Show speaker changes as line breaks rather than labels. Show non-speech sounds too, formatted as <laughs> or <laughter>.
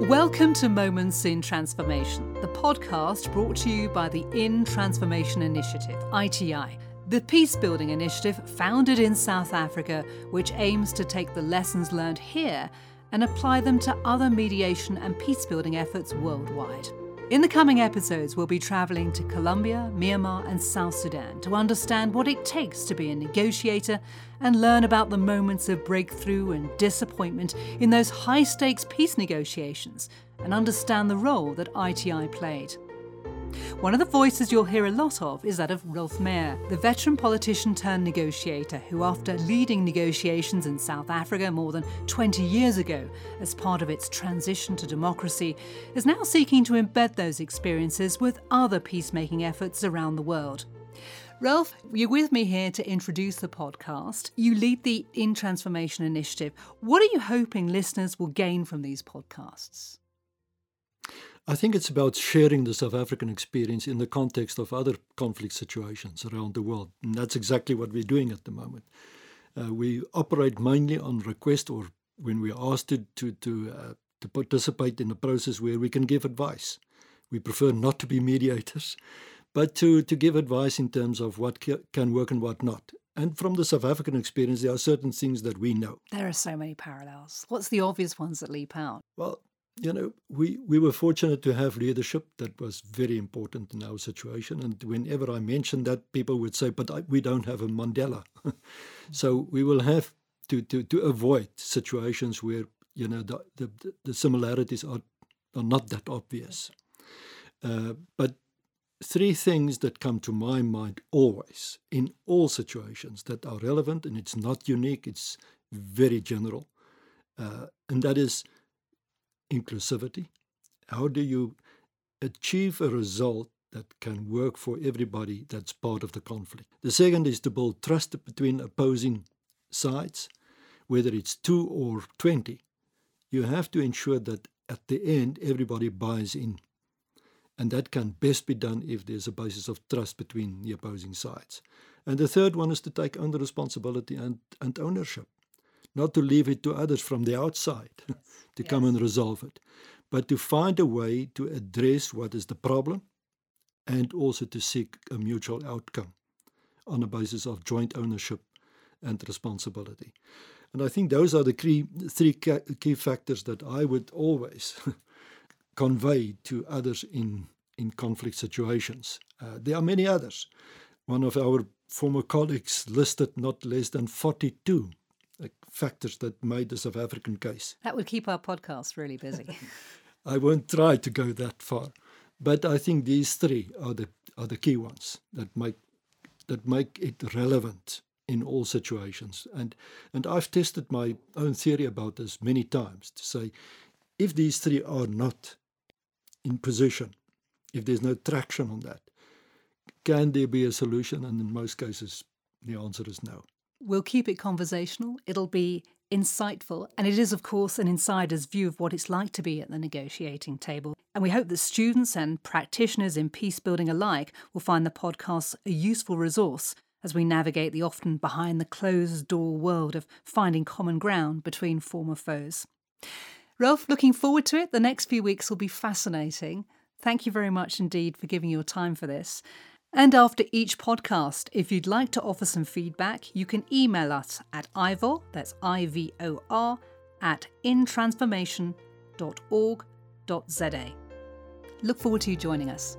Welcome to Moments in Transformation, the podcast brought to you by the In Transformation Initiative, ITI, the peace building initiative founded in South Africa, which aims to take the lessons learned here and apply them to other mediation and peace building efforts worldwide. In the coming episodes, we'll be travelling to Colombia, Myanmar, and South Sudan to understand what it takes to be a negotiator and learn about the moments of breakthrough and disappointment in those high stakes peace negotiations and understand the role that ITI played. One of the voices you'll hear a lot of is that of Roelf Meyer, the veteran politician turned negotiator who, after leading negotiations in South Africa more than 20 years ago as part of its transition to democracy, is now seeking to embed those experiences with other peacemaking efforts around the world. Roelf, you're with me here to introduce the podcast. You lead the In Transformation Initiative. What are you hoping listeners will gain from these podcasts?
I think it's about sharing the South African experience in the context of other conflict situations around the world. And that's exactly what we're doing at the moment. Uh, we operate mainly on request or when we're asked to, to, to, uh, to participate in a process where we can give advice. We prefer not to be mediators, but to, to give advice in terms of what can work and what not. And from the South African experience, there are certain things that we know.
There are so many parallels. What's the obvious ones that leap out?
Well, you know, we, we were fortunate to have leadership that was very important in our situation. And whenever I mentioned that, people would say, but I, we don't have a Mandela. <laughs> so we will have to, to, to avoid situations where, you know, the, the, the similarities are, are not that obvious. Uh, but three things that come to my mind always in all situations that are relevant, and it's not unique, it's very general. Uh, and that is inclusivity? How do you achieve a result that can work for everybody that's part of the conflict? The second is to build trust between opposing sides, whether it's two or 20. You have to ensure that at the end everybody buys in. And that can best be done if there's a basis of trust between the opposing sides. And the third one is to take on the responsibility and, and ownership not to leave it to others from the outside <laughs> to yes. come and resolve it, but to find a way to address what is the problem and also to seek a mutual outcome on a basis of joint ownership and responsibility. And I think those are the key, three key factors that I would always <laughs> convey to others in, in conflict situations. Uh, there are many others. One of our former colleagues listed not less than 42 factors that made the South African case.
That would keep our podcast really busy. <laughs> <laughs>
I won't try to go that far, but I think these three are the are the key ones that make that make it relevant in all situations. And and I've tested my own theory about this many times to say if these three are not in position, if there's no traction on that, can there be a solution? And in most cases, the answer is no.
We'll keep it conversational. It'll be insightful, and it is, of course, an insider's view of what it's like to be at the negotiating table. And we hope that students and practitioners in peace building alike will find the podcast a useful resource as we navigate the often behind the closed door world of finding common ground between former foes. Roelf, looking forward to it. The next few weeks will be fascinating. Thank you very much indeed for giving your time for this. And after each podcast, if you'd like to offer some feedback, you can email us at ivor, that's I-V-O-R, at intransformation.org.za. Look forward to you joining us.